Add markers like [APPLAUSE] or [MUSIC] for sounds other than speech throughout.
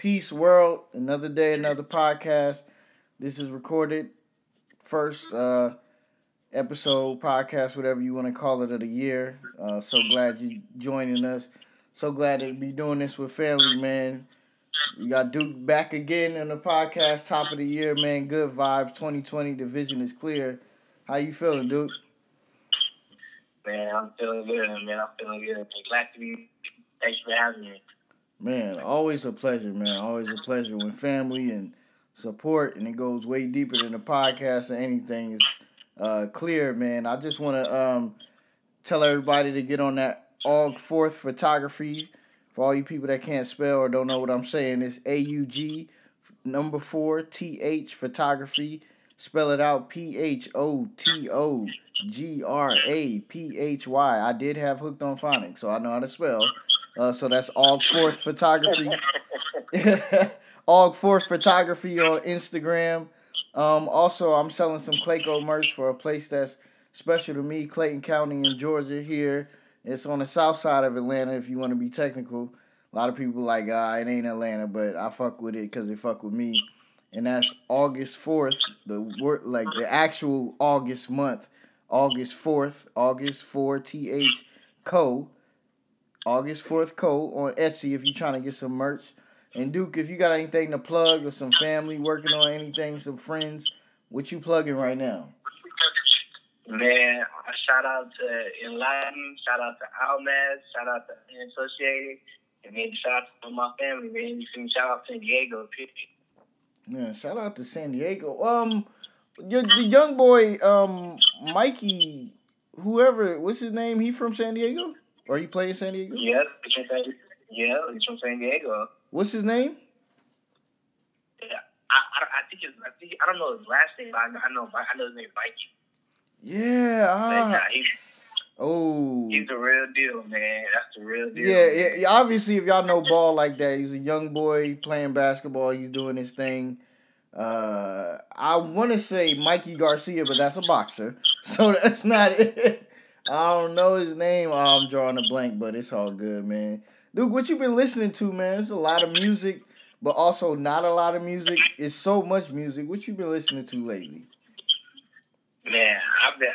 Peace, world. Another day, another podcast. This is recorded first uh, episode, podcast, whatever you want to call it, of the year. Uh, so glad you joining us. So glad to be doing this with family, man. We got Duke back again in the podcast, top of the year, man. Good vibes. 2020, the vision is clear. How you feeling, Duke? Man, I'm feeling good, man. I'm feeling good. Glad to be. Thanks for having me. Man, always a pleasure, man. Always a pleasure when family and support, and it goes way deeper than the podcast or anything is uh, clear, man. I just want to um, tell everybody to get on that AUG Fourth Photography. For all you people that can't spell or don't know what I'm saying, it's A U G number four T H Photography. Spell it out P H O T O G R A P H Y. I did have hooked on phonics, so I know how to spell. Uh, so that's AUG Fourth Photography. [LAUGHS] AUG Fourth Photography on Instagram. Um, also, I'm selling some Clayco merch for a place that's special to me, Clayton County in Georgia. Here, it's on the south side of Atlanta. If you want to be technical, a lot of people like ah, it ain't Atlanta, but I fuck with it because it fuck with me. And that's August fourth, the word like the actual August month, August fourth, August four T H Co. August 4th Co. on Etsy if you're trying to get some merch. And Duke, if you got anything to plug or some family working on anything, some friends, what you plugging right now? Man, shout out to Enlighten, shout out to Almaz, shout out to Associated, and then shout out to my family, man. You can shout out to San Diego, Man, shout out to San Diego. Um, your, the young boy, um, Mikey, whoever, what's his name? He from San Diego? Or he play in San Diego? Yeah, he's from San, yeah, he's from San Diego. What's his name? Yeah, I, I, I think it's, I think I don't know his last name, but I, I know I know his name Mikey. Yeah. Ah. yeah oh. He's the real deal, man. That's the real deal. Yeah, yeah. Obviously, if y'all know ball like that, he's a young boy playing basketball. He's doing his thing. Uh, I want to say Mikey Garcia, but that's a boxer, [LAUGHS] so that's not it. I don't know his name. Oh, I'm drawing a blank, but it's all good, man. Dude, what you been listening to, man? It's a lot of music, but also not a lot of music. It's so much music. What you been listening to lately? Man, I've been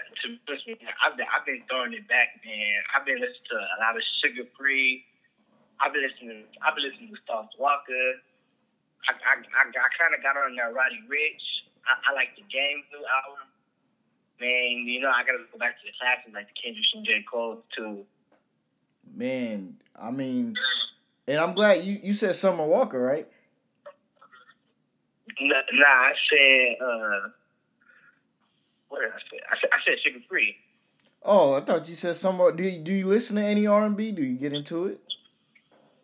I've been I've been throwing it back, man. I've been listening to a lot of Suga Free. I've been listening. I've been listening to Star Walker. I I I, I kind of got on that Roddy Ricch. I, I like the James new album man, you know, I gotta go back to the classics like the Kendrick and J. Cole too. Man, I mean, and I'm glad you you said Summer Walker, right? Nah, nah I said uh, what did I say? I said I said Suga Free. Oh, I thought you said Summer. Do you, do you listen to any R and B? Do you get into it?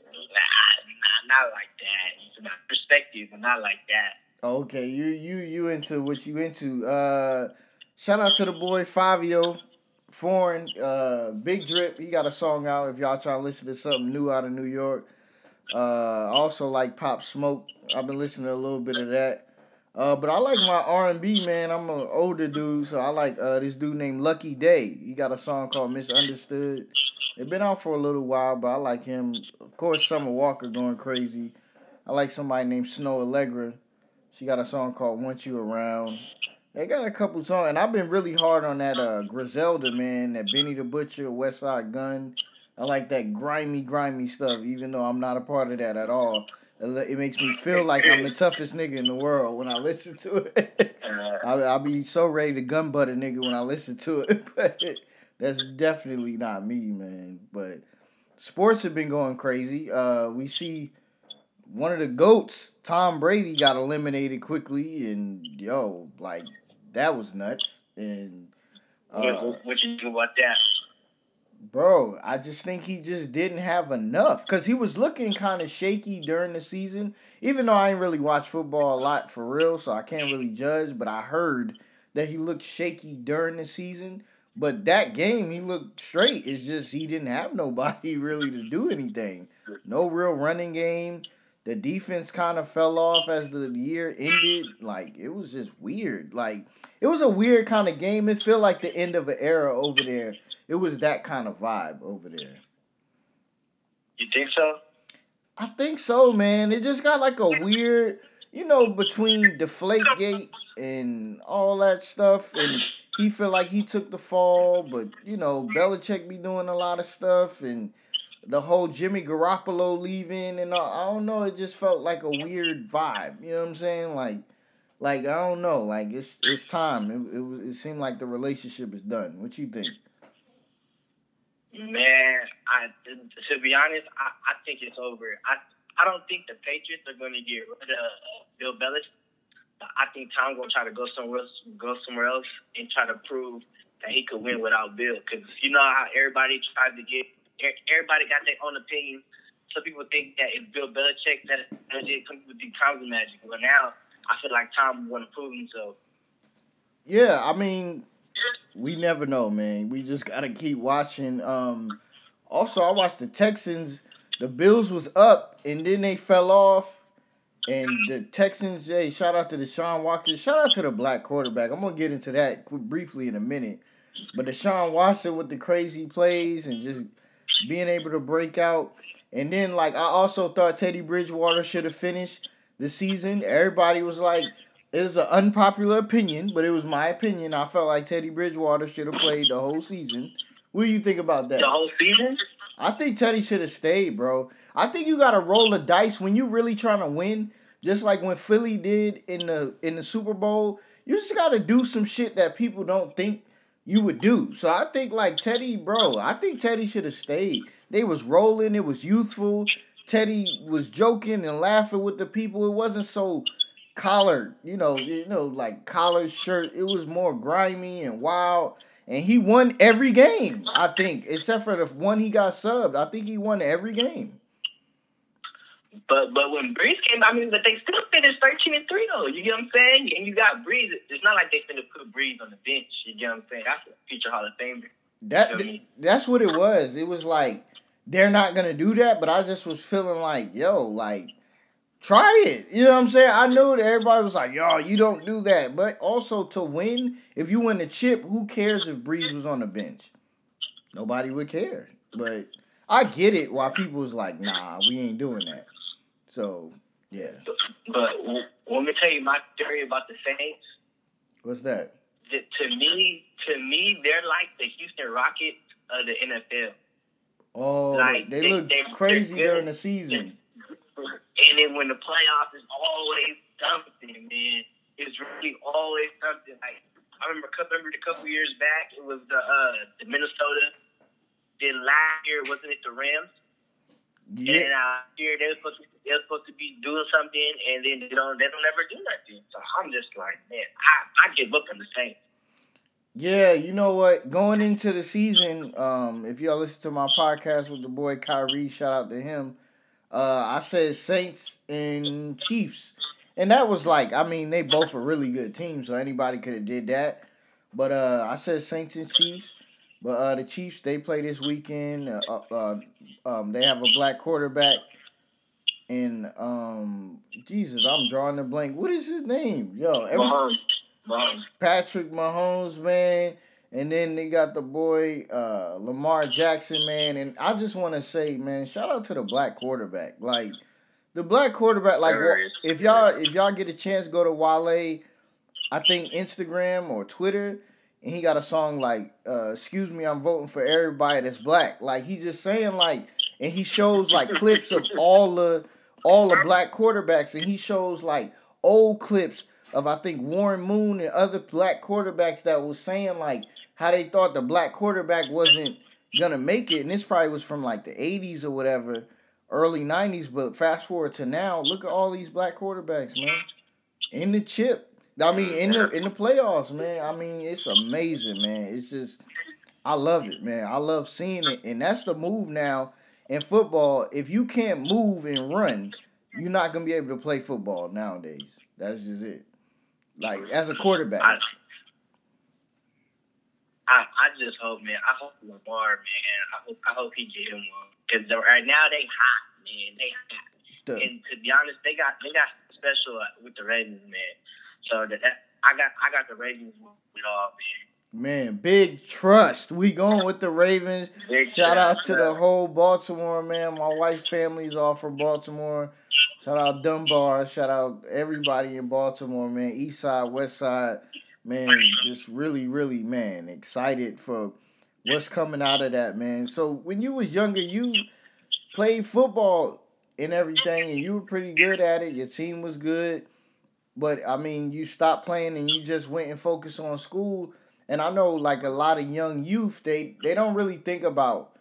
Nah, nah, not like that. It's about perspective, but not like that. Okay, you you you into what you into? Uh Shout out to the boy Fivio Foreign, uh, Big Drip. He got a song out if y'all trying to listen to something new out of New York. Uh, also like Pop Smoke. I've been listening to a little bit of that. Uh, but I like my R and B man. I'm an older dude, so I like uh, this dude named Lucky Daye. He got a song called Misunderstood. It been out for a little while, but I like him. Of course, Summer Walker going crazy. I like somebody named Snoh Aalegra. She got a song called Want You Around. They got a couple songs, and I've been really hard on that uh, Griselda man, that Benny the Butcher, Westside Gunn. I like that grimy, grimy stuff, even though I'm not a part of that at all. It makes me feel like I'm the toughest nigga in the world when I listen to it. [LAUGHS] I'll, I'll be so ready to gun butt a nigga when I listen to it, [LAUGHS] but that's definitely not me, man. But sports have been going crazy. Uh, we see one of the goats, Tom Brady, got eliminated quickly, and yo, like that was nuts. And uh, what, what you do about that? Bro, I just think he just didn't have enough because he was looking kind of shaky during the season. Even though I ain't really watched football a lot for real, so I can't really judge. But I heard that he looked shaky during the season. But that game, he looked straight. It's just he didn't have nobody [LAUGHS] really to do anything. No real running game. The defense kind of fell off as the year ended. Like it was just weird. Like it was a weird kind of game. It felt like the end of an era over there. It was that kind of vibe over there. You think so? I think so, man. It just got like a weird, you know, between Deflategate and all that stuff, and he feel like he took the fall, but you know, Belichick be doing a lot of stuff, and the whole Jimmy Garoppolo leaving, and all, I don't know. It just felt like a weird vibe. You know what I'm saying? Like, like I don't know. Like it's it's time. It it, it seemed like the relationship is done. What you think? Man, I to be honest, I, I think it's over. I I don't think the Patriots are going to get rid of uh, Bill Belichick. I think Tom gonna try to go somewhere else, go somewhere else, and try to prove that he could win without Bill. Because you know how everybody tried to get, everybody got their own opinion. Some people think that if Bill Belichick that it comes with the Tom's magic. But now I feel like Tom want to prove himself. Yeah, I mean, we never know, man. We just gotta keep watching. Um, also, I watched the Texans. The Bills was up, and then they fell off and the Texans, hey, shout out to Deshaun Watson. Shout out to the black quarterback. I'm gonna get into that briefly in a minute. But Deshaun Watson with the crazy plays and just being able to break out. And then like I also thought Teddy Bridgewater should have finished the season. Everybody was like, it's an unpopular opinion, but it was my opinion. I felt like Teddy Bridgewater should have played the whole season. What do you think about that? The whole season? I think Teddy should have stayed, bro. I think you got to roll the dice when you really trying to win. Just like when Philly did in the in the Super Bowl, you just got to do some shit that people don't think you would do. So I think like Teddy, bro. I think Teddy should have stayed. They was rolling. It was youthful. Teddy was joking and laughing with the people. It wasn't so collared, you know, you know, like collared shirt. It was more grimy and wild and he won every game. I think, except for the one he got subbed. I think he won every game. But but when Brees came, I mean, but they still finished thirteen and three though. You get what I'm saying? And you got Brees. It's not like they finna put Brees on the bench. You get what I'm saying? That's a future Hall of Famer. That you know that's what it was. It was like they're not gonna do that, but I just was feeling like, yo, like try it. You know what I'm saying? I knew that everybody was like, yo, you don't do that. But also to win, if you win the chip, who cares if Brees was on the bench? Nobody would care. But I get it why people was like, nah, we ain't doing that. So yeah. But, but let me tell you my theory about the Saints. What's that? The, to me, to me, they're like the Houston Rockets of the NFL. Oh, like, they, they, look they, crazy during the season. And then when the playoffs is always something, man. It's really always something. Like I remember, remember a couple years back, it was the uh, the Minnesota. Then last year, wasn't it the Rams? Yeah. And uh, here they were supposed to they were supposed to be doing something, and then they don't they don't ever do nothing. So I'm just like, man, I I give up on the Saints. Yeah, you know what? Going into the season, um, if y'all listen to my podcast with the boy Kyrie, shout out to him. Uh, I said Saints and Chiefs, and that was like, I mean, they both are really good teams, so anybody could have did that. But uh, I said Saints and Chiefs. But uh, the Chiefs they play this weekend. Uh, uh, uh, um, they have a black quarterback, and um, Jesus, I'm drawing a blank. What is his name? Yo, every, Mahomes. Mahomes. Patrick Mahomes, man. And then they got the boy uh, Lamar Jackson, man. And I just want to say, man, shout out to the black quarterback. Like the black quarterback, like if y'all if y'all get a chance, go to Wale. I think Instagram or Twitter, and he got a song like uh, "Excuse me, I'm voting for everybody that's black." Like he just saying like, and he shows like clips of [LAUGHS] all the all the black quarterbacks, and he shows like old clips of I think Warren Moon and other black quarterbacks that was saying like how they thought the black quarterback wasn't gonna make it, and this probably was from like the '80s or whatever, early '90s. But fast forward to now, look at all these black quarterbacks, man, in the chip. I mean, in the in the playoffs, man. I mean, it's amazing, man. It's just, I love it, man. I love seeing it, and that's the move now in football. If you can't move and run, you're not gonna be able to play football nowadays. That's just it. Like as a quarterback. I, I just hope, man. I hope Lamar, man. I hope I hope he get him one because right now they hot, man. They hot. The, and to be honest, they got they got special uh, with the Ravens, man. So that, that I got I got the Ravens with all, man. Man, big trust. We going with the Ravens. Big Shout trust, out to the whole Baltimore man. My wife's family's all from Baltimore. Shout out Dunbar. Shout out everybody in Baltimore, man. East side, west side. Man, just really, really, man, excited for what's coming out of that, man. So when you was younger, you played football and everything, and you were pretty good at it. Your team was good. But I mean, you stopped playing and you just went and focused on school. And I know like a lot of young youth, they they don't really think about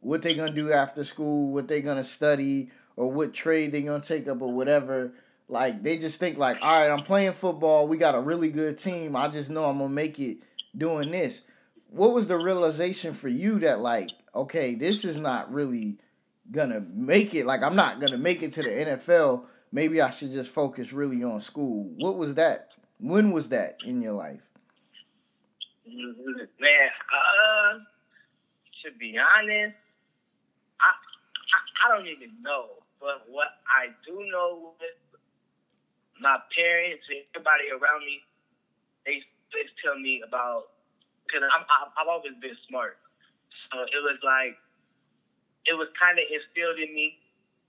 what they're gonna do after school, what they're gonna study, or what trade they're gonna take up or whatever. Like they just think like, all right, I'm playing football. We got a really good team. I just know I'm gonna make it doing this. What was the realization for you that like, okay, this is not really gonna make it. Like I'm not gonna make it to the NFL. Maybe I should just focus really on school. What was that? When was that in your life? Man, uh, to be honest, I, I I don't even know. But what I do know is my parents and everybody around me, they just tell me about because I'm I've always been smart. So it was like it was kind of instilled in me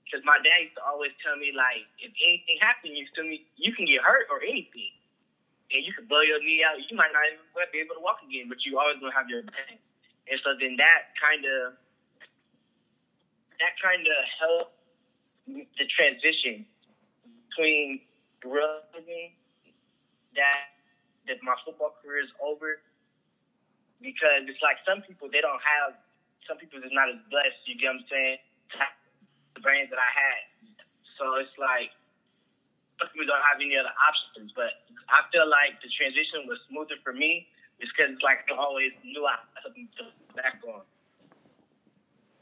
because my dad used to always tell me like if anything happens, still me you can get hurt or anything, and you can blow your knee out. You might not even be able to walk again, but you always gonna have your back. And so then that kind of that kind of helped the transition between realizing that that my football career is over because it's like some people they don't have some people is not as blessed. You get what I'm saying? The brains that I had, so it's like we don't have any other options. But I feel like the transition was smoother for me, just because it's like I always knew I had something to back on.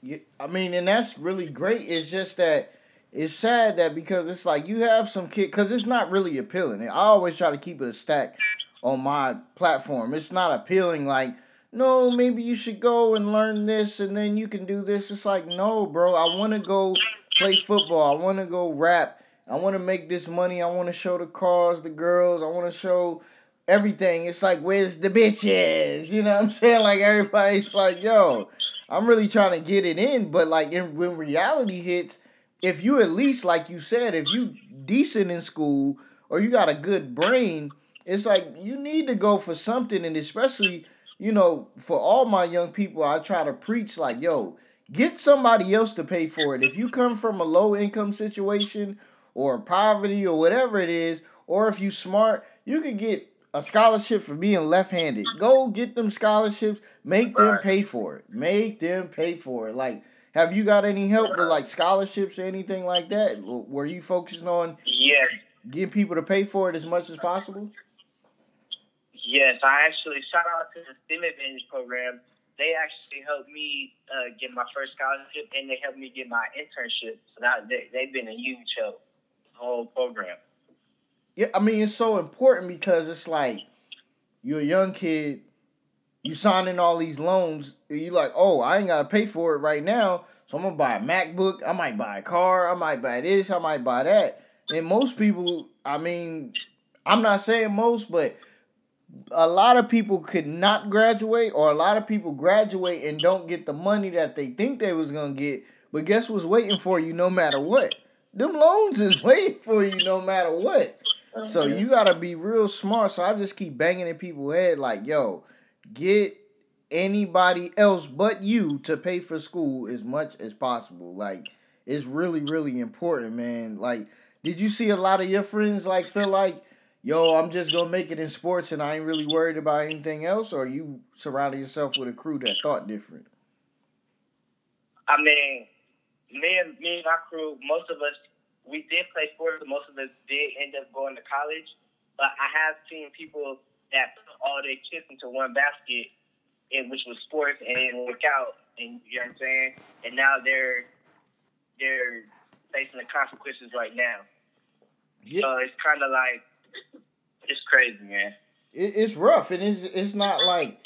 Yeah, I mean, and that's really great. It's just that it's sad that because it's like you have some kid because it's not really appealing. I always try to keep it a stack on my platform. It's not appealing like no, maybe you should go and learn this and then you can do this. It's like no, bro. I want to go play football. I want to go rap. I want to make this money. I want to show the cars, the girls. I want to show everything. It's like where's the bitches? You know what I'm saying? Like everybody's like, yo, I'm really trying to get it in, but like in, when reality hits if you at least like you said, if you decent in school or you got a good brain, it's like you need to go for something and especially, you know, for all my young people, I try to preach like, yo, get somebody else to pay for it. If you come from a low income situation or poverty or whatever it is, or if you smart, you could get a scholarship for being left-handed. Go get them scholarships, make them pay for it. Make them pay for it. Like have you got any help with like scholarships or anything like that? Were you focusing on yes. getting people to pay for it as much as possible? Yes, I actually shout out to the STEM Advantage program. They actually helped me uh, get my first scholarship, and they helped me get my internship. So that they, they've been a huge help. The whole program. Yeah, I mean it's so important because it's like you're a young kid you signing all these loans, you like, oh, I ain't gotta pay for it right now, so I'm gonna buy a MacBook, I might buy a car, I might buy this, I might buy that. And most people, I mean, I'm not saying most, but a lot of people could not graduate, or a lot of people graduate and don't get the money that they think they was gonna get. But guess what's waiting for you no matter what? Them loans is [LAUGHS] waiting for you no matter what. So you gotta be real smart. So I just keep banging in people's head like, yo, get anybody else but you to pay for school as much as possible. Like it's really really important, man. Like did you see a lot of your friends like feel like yo, I'm just gonna make it in sports and I ain't really worried about anything else, or you surrounded yourself with a crew that thought different? I mean, me and me and my crew, most of us we did play sports, but most of us did end up going to college. But I have seen people that put all their chips into one basket, in which was sports, and it work out. And you know what I'm saying? And now they're they're facing the consequences right now. Yeah. So it's kind of like [LAUGHS] it's crazy, man. It, it's rough, and it's it's not like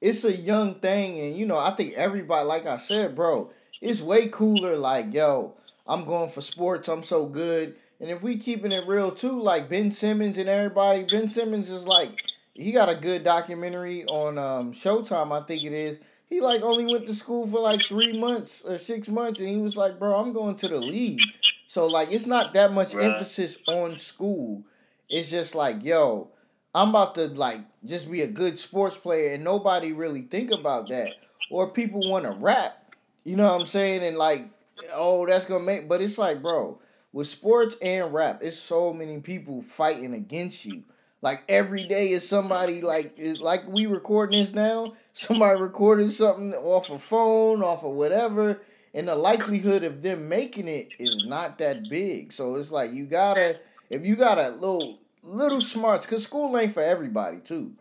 it's a young thing, and you know I think everybody, like I said, bro, it's way cooler. Like yo, I'm going for sports. I'm so good. And if we keeping it real too, like Ben Simmons and everybody, Ben Simmons is like he got a good documentary on um, Showtime, I think it is. He like only went to school for like three months or six months, and he was like, "Bro, I'm going to the league." So like, it's not that much right. emphasis on school. It's just like, yo, I'm about to like just be a good sports player, and nobody really think about that. Or people want to rap, you know what I'm saying? And like, oh, that's gonna make. But it's like, bro, with sports and rap, it's so many people fighting against you. Like every day is somebody like like we recording this now. [LAUGHS] Somebody recording something off a phone, off of whatever, and the likelihood of them making it is not that big. So it's like you gotta if you got a little little smarts, cause school ain't for everybody too.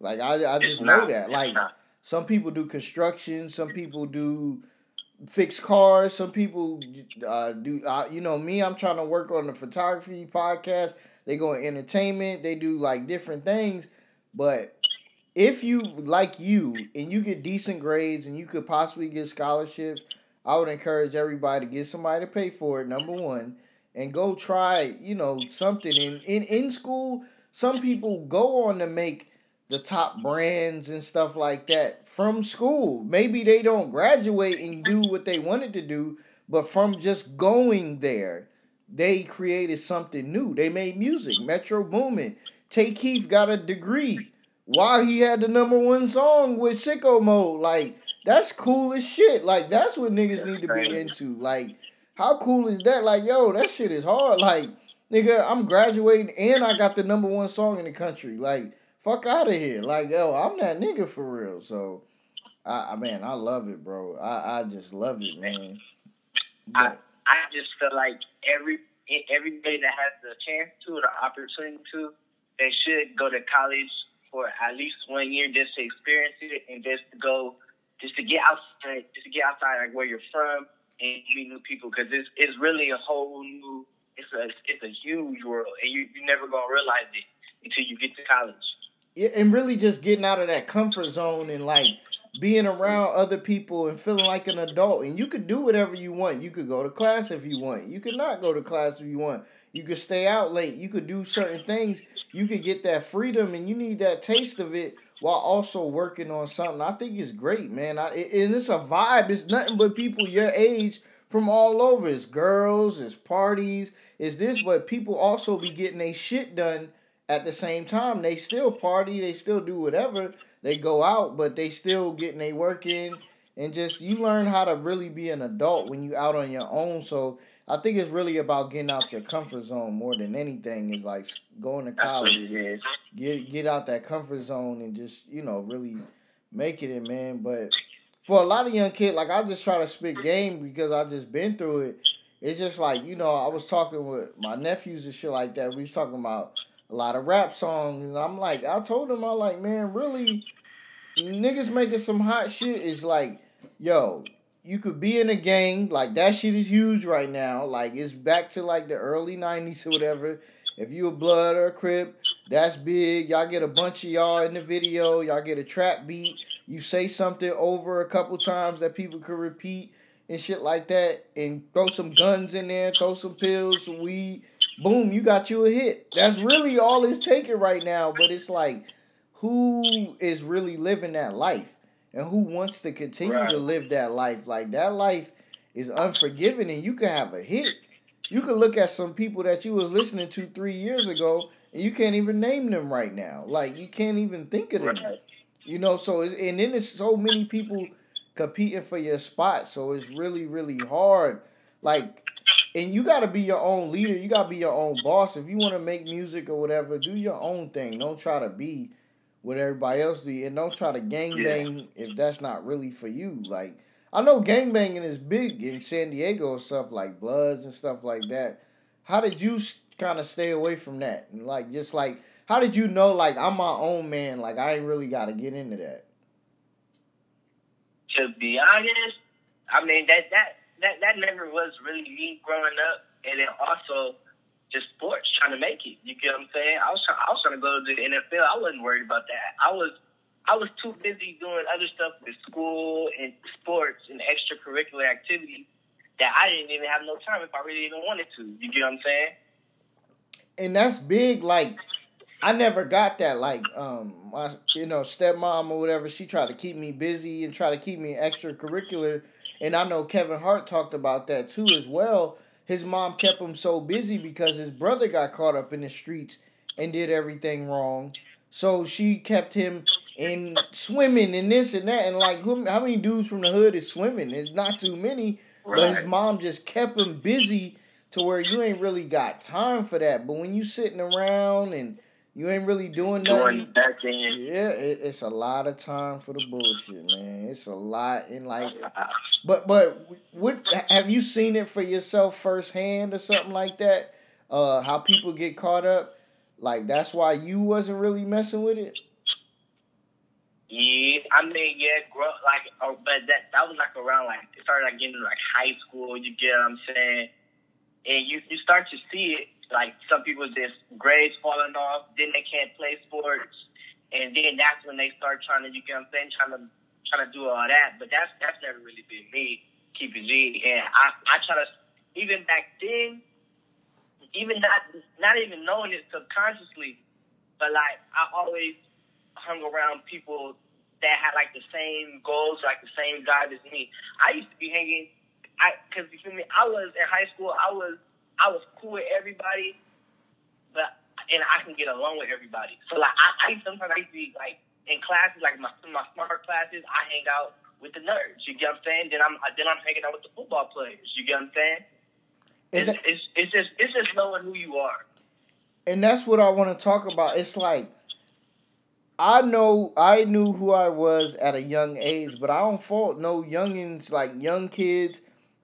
Like I I just know that. Like some people do construction, some people do fix cars, some people uh, do. Uh, you know me, I'm trying to work on the photography podcast. They go in entertainment. They do like different things, but if you like you and you get decent grades and you could possibly get scholarships, I would encourage everybody to get somebody to pay for it. Number one, and go try, you know, something in in in school. Some people go on to make the top brands and stuff like that from school. Maybe they don't graduate and do what they wanted to do, but from just going there, they created something new. They made music. Metro Boomin. Tay Keith got a degree while he had the number one song with Sicko Mode. Like, that's cool as shit. Like, that's what niggas need to be into. Like, how cool is that? Like, yo, that shit is hard. Like, nigga, I'm graduating and I got the number one song in the country. Like, fuck out of here. Like, yo, I'm that nigga for real. So, I, I man, I love it, bro. I, I just love it, man. But, I, I just feel like every everybody that has the chance to or the opportunity to, they should go to college for at least one year just to experience it and just to go, just to get outside, just to get outside like where you're from and meet new people because it's it's really a whole new it's a it's a huge world and you you never gonna realize it until you get to college. Yeah, and really just getting out of that comfort zone and like being around other people and feeling like an adult and you could do whatever you want. You could go to class if you want. You could not go to class if you want. You could stay out late. You could do certain things. You could get that freedom and you need that taste of it while also working on something. I think it's great, man. I, and it's a vibe. It's nothing but people your age from all over. It's girls, it's parties, it's this, but people also be getting a shit done at the same time. They still party, they still do whatever. They go out, but they still getting a work in. And just you learn how to really be an adult when you out on your own. So I think it's really about getting out your comfort zone more than anything. Is like going to college, get get out that comfort zone and just you know really make it in, man. But for a lot of young kids, like I just try to spit game because I just been through it. It's just like you know I was talking with my nephews and shit like that. We was talking about a lot of rap songs, and I'm like, I told them I'm like, man, really, niggas making some hot shit is like, yo, you could be in a gang like that shit is huge right now. Like it's back to like the early '90s or whatever. If you a blood or a crip, that's big. Y'all get a bunch of y'all in the video. Y'all get a trap beat. You say something over a couple times that people could repeat and shit like that, and throw some guns in there, throw some pills, some weed. Boom, you got you a hit. That's really all it's taking right now. But it's like, who is really living that life? And who wants to continue right. to live that life. Like that life is unforgiving, and you can have a hit. You can look at some people that you was listening to three years ago, and you can't even name them right now. Like you can't even think of them. Right. You know, so it's, and then there's so many people competing for your spot, so it's really really hard. Like, and you got to be your own leader. You got to be your own boss. If you want to make music or whatever, do your own thing. Don't try to be what everybody else do, and don't try to gang bang yeah. if that's not really for you. Like I know gang banging is big in San Diego and stuff like Bloods and stuff like that. How did you kind of stay away from that? And like just like how did you know like I'm my own man? Like I ain't really got to get into that. To be honest, I mean that that that that never was really me growing up, and then also just sports, trying to make it. You get what I'm saying? I was trying, I was trying to go to the NFL. I wasn't worried about that. I was I was too busy doing other stuff with school and sports and extracurricular activities that I didn't even have no time if I really even wanted to. You get what I'm saying? And that's big. Like I never got that. Like, um, my you know stepmom or whatever, she tried to keep me busy and try to keep me extracurricular. And I know Kevin Hart talked about that too as well. His mom kept him so busy because his brother got caught up in the streets and did everything wrong. So she kept him in swimming and this and that. And like, who, how many dudes from the hood is swimming? It's not too many. Right. But his mom just kept him busy to where you ain't really got time for that. But when you sitting around and you ain't really doing nothing. Yeah, it, it's a lot of time for the bullshit, man. It's a lot in like, [LAUGHS] but but what have you seen it for yourself firsthand or something like that? Uh, how people get caught up, like that's why you wasn't really messing with it. Yeah, I mean, yeah, grow like, oh, but that that was like around like it started like getting like high school. You get what I'm saying? And you you start to see it like some people just grades falling off, then they can't play sports, and then that's when they start trying to you get what I'm saying, trying to trying to do all that. But that's that's never really been me, keep it And I I try to even back then, even not not even knowing it subconsciously, but like I always hung around people that had like the same goals, like the same drive as me. I used to be hanging, I because you feel me. I was in high school. I was I was cool with everybody, but and I can get along with everybody. So like I, I sometimes I used to be like in classes, like my my smart classes, I hang out with the nerds. You get what I'm saying? Then I'm then I'm hanging out with the football players. You get what I'm saying? It's, that, it's, it's just it's just knowing who you are. And that's what I want to talk about. It's like I know I knew who I was at a young age, but I don't fault no youngins like young kids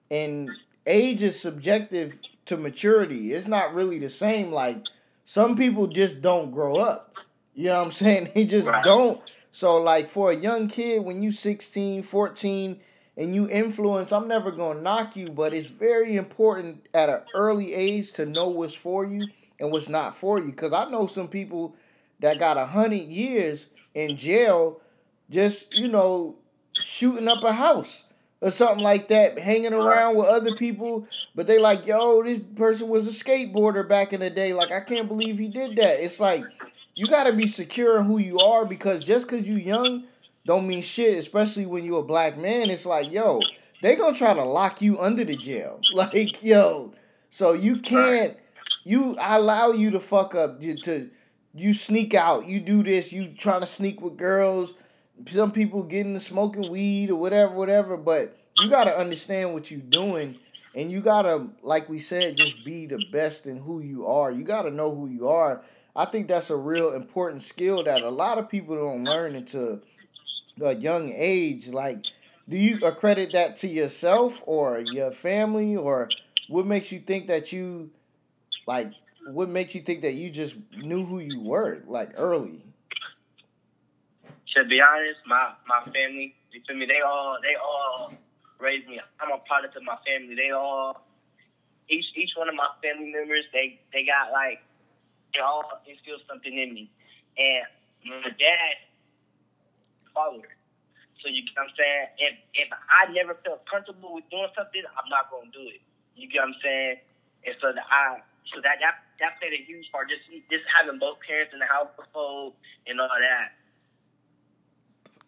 and age is subjective to maturity. It's not really the same. Like some people just don't grow up. You know what I'm [LAUGHS] saying? They just right. don't. So like for a young kid, when you 16, 14, and you influence, I'm never gonna knock you, but it's very important at an early age to know what's for you and what's not for you. Cause I know some people that got a hundred years in jail just, you know, shooting up a house or something like that, hanging around with other people, but they like, yo, this person was a skateboarder back in the day. Like, I can't believe he did that. It's like you gotta be secure in who you are because just cause you young don't mean shit, especially when you're a black man. It's like, yo, they gonna try to lock you under the jail. [LAUGHS] Like, yo, so you can't you I allow you to fuck up you to you sneak out, you do this, you trying to sneak with girls some people getting to smoking weed or whatever, whatever. But you gotta understand what you're doing, and you gotta, like we said, just be the best in who you are. You gotta know who you are. I think that's a real important skill that a lot of people don't learn until a young age. Like, do you accredit that to yourself or your family, or what makes you think that you, like, what makes you think that you just knew who you were, like, early? To be honest, my my family, you feel me? They all they all raised me. I'm a product of my family. They all each each one of my family members, they they got like they all instilled something in me. And my dad followed. So you get what I'm saying? If if I never felt comfortable with doing something, I'm not gonna do it. You get what I'm saying? And so that I so that that that played a huge part. Just just having both parents in the household and all that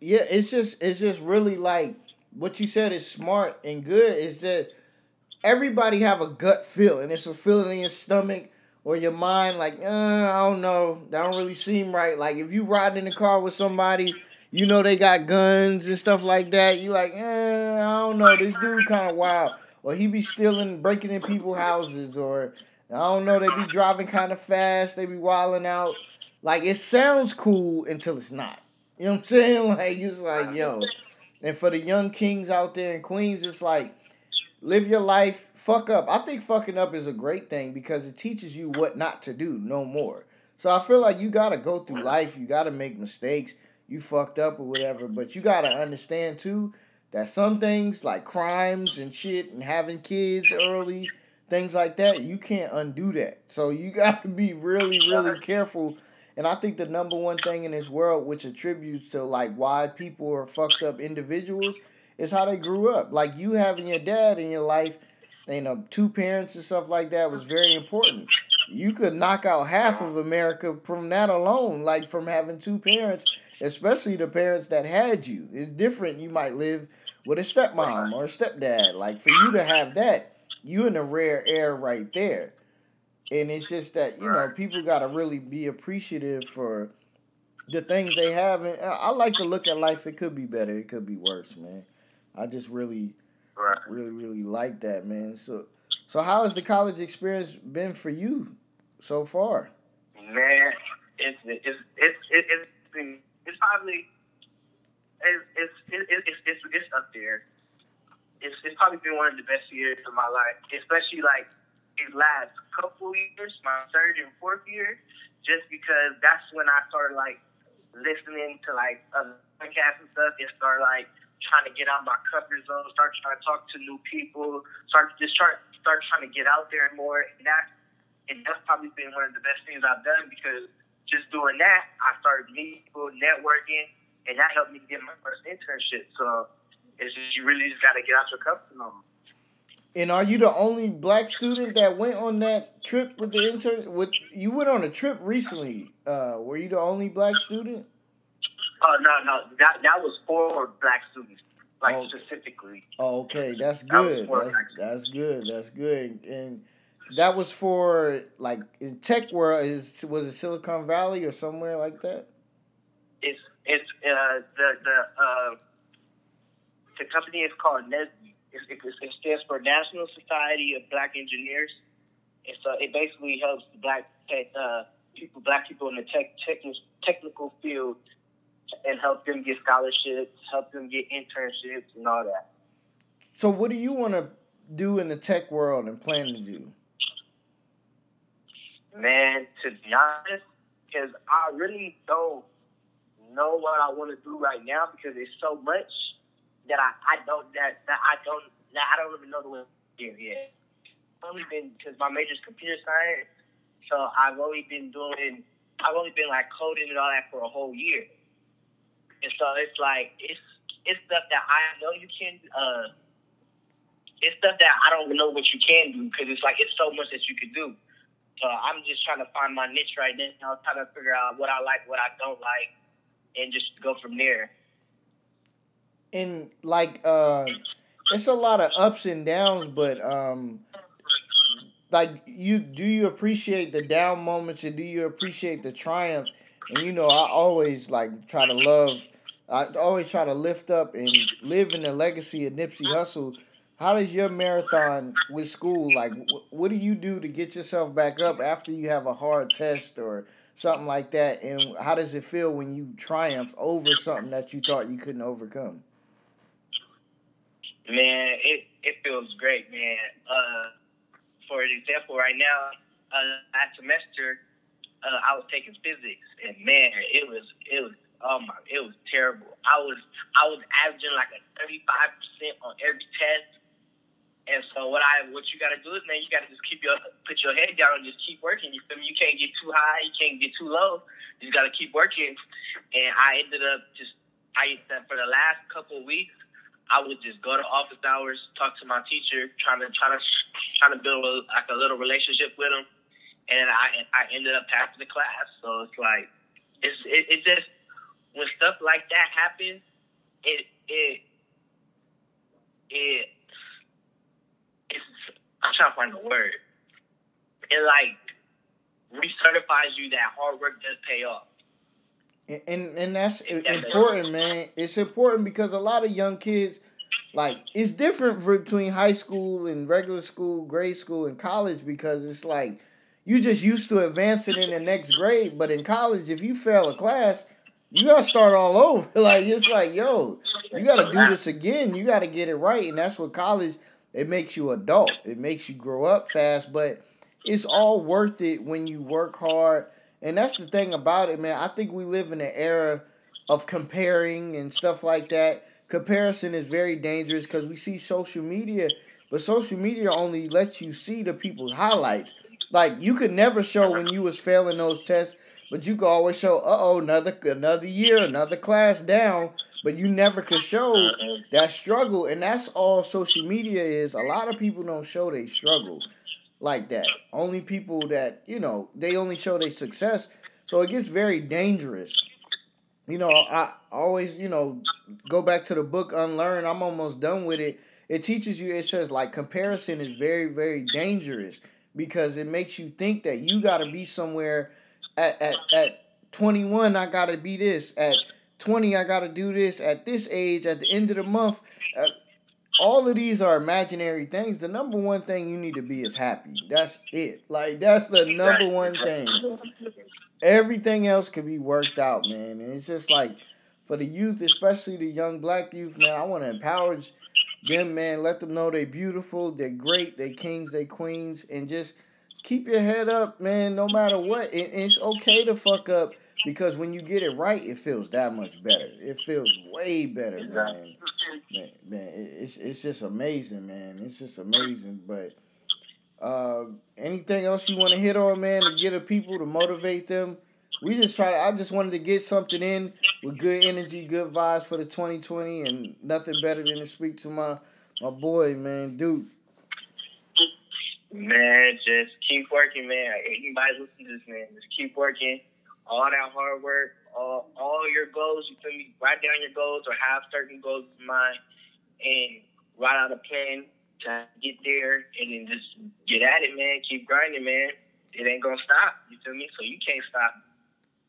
yeah, it's just it's just really like what you said is smart and good. Is that everybody have a gut feeling? It's a feeling in your stomach or your mind, like uh, I don't know, that don't really seem right. Like if you riding in the car with somebody, you know they got guns and stuff like that. You like, eh, I don't know, this dude kind of wild, or he be stealing, breaking in people's houses, or I don't know, they be driving kind of fast, they be wilding out. Like it sounds cool until it's not. You know what I'm saying? [LAUGHS] Like it's like, yo. [LAUGHS] And for the young kings out there in Queens, it's like live your life, fuck up. I think fucking up is a great thing because it teaches you what not to do no more. So I feel like you gotta go through life, you gotta make mistakes, you fucked up or whatever, but you gotta understand too that some things like crimes and shit and having kids early, things like that, you can't undo that. So you [LAUGHS] gotta be really, really careful and I think the number one thing in this world, which attributes to like why people are fucked up individuals, is how they grew up. Like you having your dad in your life, you uh, know, two parents and stuff like that was very important. you could knock out half of America from that alone, like from having two parents, especially the parents that had you. It's different. You might live with a stepmom or a stepdad. Like for you to have that, you're in a rare air right there. And it's just that, you know, people gotta really be appreciative for the things they have and I like to look at life, it could be better, it could be worse, man. I just really really, really like that, man. So so how has the college experience been for you so far? Man, it's it's it's it's it's, been, it's probably it's it's, it's it's it's up there. It's it's probably been one of the best years of my life, especially like these last couple years, my third and fourth year, just because that's when I started like listening to like other podcasts and stuff and start like trying to get out my comfort zone, start trying to talk to new people, start just start start trying to get out there more. And that and that's probably been one of the best things I've done because just doing that, I started meeting people, networking, and that helped me get my first internship. So it's just you really just got to get out your comfort zone. And are you the only black student that went on that trip with the intern? With you went on a trip recently. Uh, were you the only black student? Oh no, no, that that was for black students, like oh. specifically. Oh, okay, that's good. That that's that's good. That's good. And that was for like in tech world. Is was it Silicon Valley or somewhere like that? It's it's uh, the the uh, the company is called NSBE. It, it, stands for National Society of Black Engineers. And so it basically helps black tech, uh, people, black people in the tech, tech technical field, and help them get scholarships, help them get internships, and all that. So, what do you want to do in the tech world and plan to do? Man, to be honest, because I really don't know what I want to do right now because there's so much that I, I don't that, that I don't that I don't even know the way do yet. I've only been because my major is computer science, so I've only been doing I've only been like coding and all that for a whole year, and so it's like it's it's stuff that I know you can. Uh, it's stuff that I don't know what you can do because it's like it's so much that you can do. So I'm just trying to find my niche right now, trying to figure out what I like, what I don't like, and just go from there and like uh it's a lot of ups and downs, but um like you do you appreciate the down moments and do you appreciate the triumphs? And you know, I always like try to love I always try to lift up and live in the legacy of Nipsey Hussle. How does your marathon with school like? what do you do to get yourself back up after you have a hard test or something like that? And how does it feel when you triumph over something that you thought you couldn't overcome? Man, it, it feels great, man. Uh, for example, right now, uh, last semester, uh, I was taking physics, and man, it was it was oh my, it was terrible. I was I was averaging like a thirty five percent on every test, and so what I what you got to do is man, you got to just keep your put your head down and just keep working. You feel me? You can't get too high, you can't get too low. You got to keep working, and I ended up just I for the last couple of weeks. I would just go to office hours, talk to my teacher, trying to try to trying to build a, like a little relationship with him, and I I ended up passing the class. So it's like it's it, it just when stuff like that happens, it it it it's I'm trying to find the word. It like recertifies you that hard work does pay off. And and that's important, man. It's important because a lot of young kids, like, it's different between high school and regular school, grade school, and college because it's like you just used to advancing in the next grade. But in college, if you fail a class, you gotta start all over. [LAUGHS] Like it's like, yo, you gotta do this again. You gotta get it right, and that's what college. It makes you adult. It makes you grow up fast, but it's all worth it when you work hard and that's the thing about it, man. I think we live in an era of comparing and stuff like that. Comparison is very dangerous because we see social media, but social media only lets you see the people's highlights. Like you could never show when you was failing those tests, but you could always show, uh oh, another another year, another class down. But you never could show that struggle, and that's all social media is. A lot of people don't show they struggle. Like that. Only people that, you know, they only show their success. So it gets very dangerous. You know, I always, you know, go back to the book Unlearn. I'm almost done with it. It teaches you, it says like comparison is very, very dangerous because it makes you think that you got to be somewhere at, at, at 21, I got to be this. At 20, I got to do this. At this age, at the end of the month, uh, all of these are imaginary things. The number one thing you need to be is happy. That's it. Like that's the number one thing. Everything else can be worked out, man. And it's just like for the youth, especially the young black youth, man, I want to empower them, man. Let them know they're beautiful, they're great, they're kings, they're queens, and just keep your head up, man, no matter what. It, it's okay to fuck up because when you get it right, it feels that much better. It feels way better, man. Man, man it's it's just amazing, man. It's just amazing. But uh, anything else you want to hit on, man, to get the people to motivate them? We just try to. I just wanted to get something in with good energy, good vibes for the 2020, and nothing better than to speak to my my boy, man, dude. Man, just keep working, man. Anybody listen to this, man, just keep working all that hard work, all, all your goals, you feel me? Write down your goals or have certain goals in mind and write out a plan to get there and then just get at it, man. Keep grinding, man. It ain't gonna stop. You feel me? So you can't stop.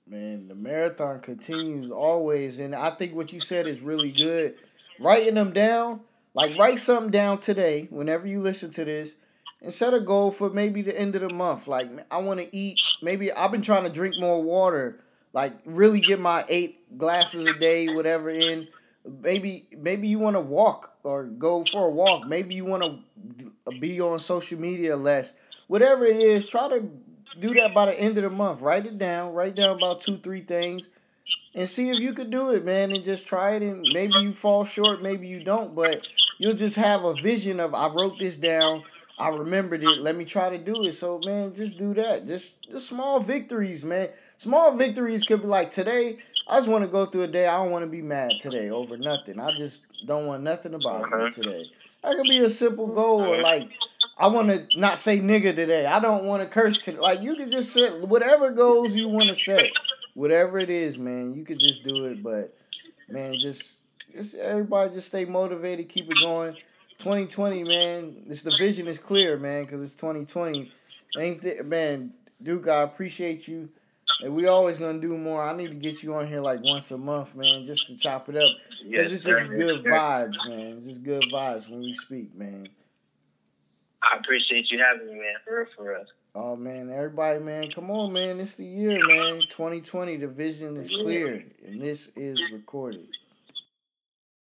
Man, the marathon continues always, and I think what you said is really good. Writing them down, like write something down today. Whenever you listen to this, and set a goal for maybe the end of the month. Like I want to eat. Maybe I've been trying to drink more water. Like really get my eight glasses a day, whatever in. Maybe maybe you want to walk or go for a walk. Maybe you want to be on social media less. Whatever it is, try to do that by the end of the month. Write it down. Write down about two, three things, and see if you could do it, man. And just try it. And maybe you fall short, maybe you don't, but you'll just have a vision of I wrote this down. I remembered it. Let me try to do it. So man, just do that. Just just small victories, man. Small victories could be like today. I just want to go through a day. I don't want to be mad today over nothing. I just don't want nothing about uh-huh. today. That could be a simple goal, or like I want to not say nigga today. I don't want to curse today. Like you could just set whatever goals you want to set, whatever it is, man. You could just do it. But man, just just everybody just stay motivated, keep it going. 2020, man, this the vision is clear, man, because it's 2020. Ain't th- man, Duke, I appreciate you. And we always gonna do more. I need to get you on here like once a month, man, just to chop it up. Because yes, it's just sir. good vibes, man. It's just good vibes when we speak, man. I appreciate you having me, man. For for us. Oh man, everybody, man, come on, man. It's the year, man. 2020. The vision is clear, and this is recorded.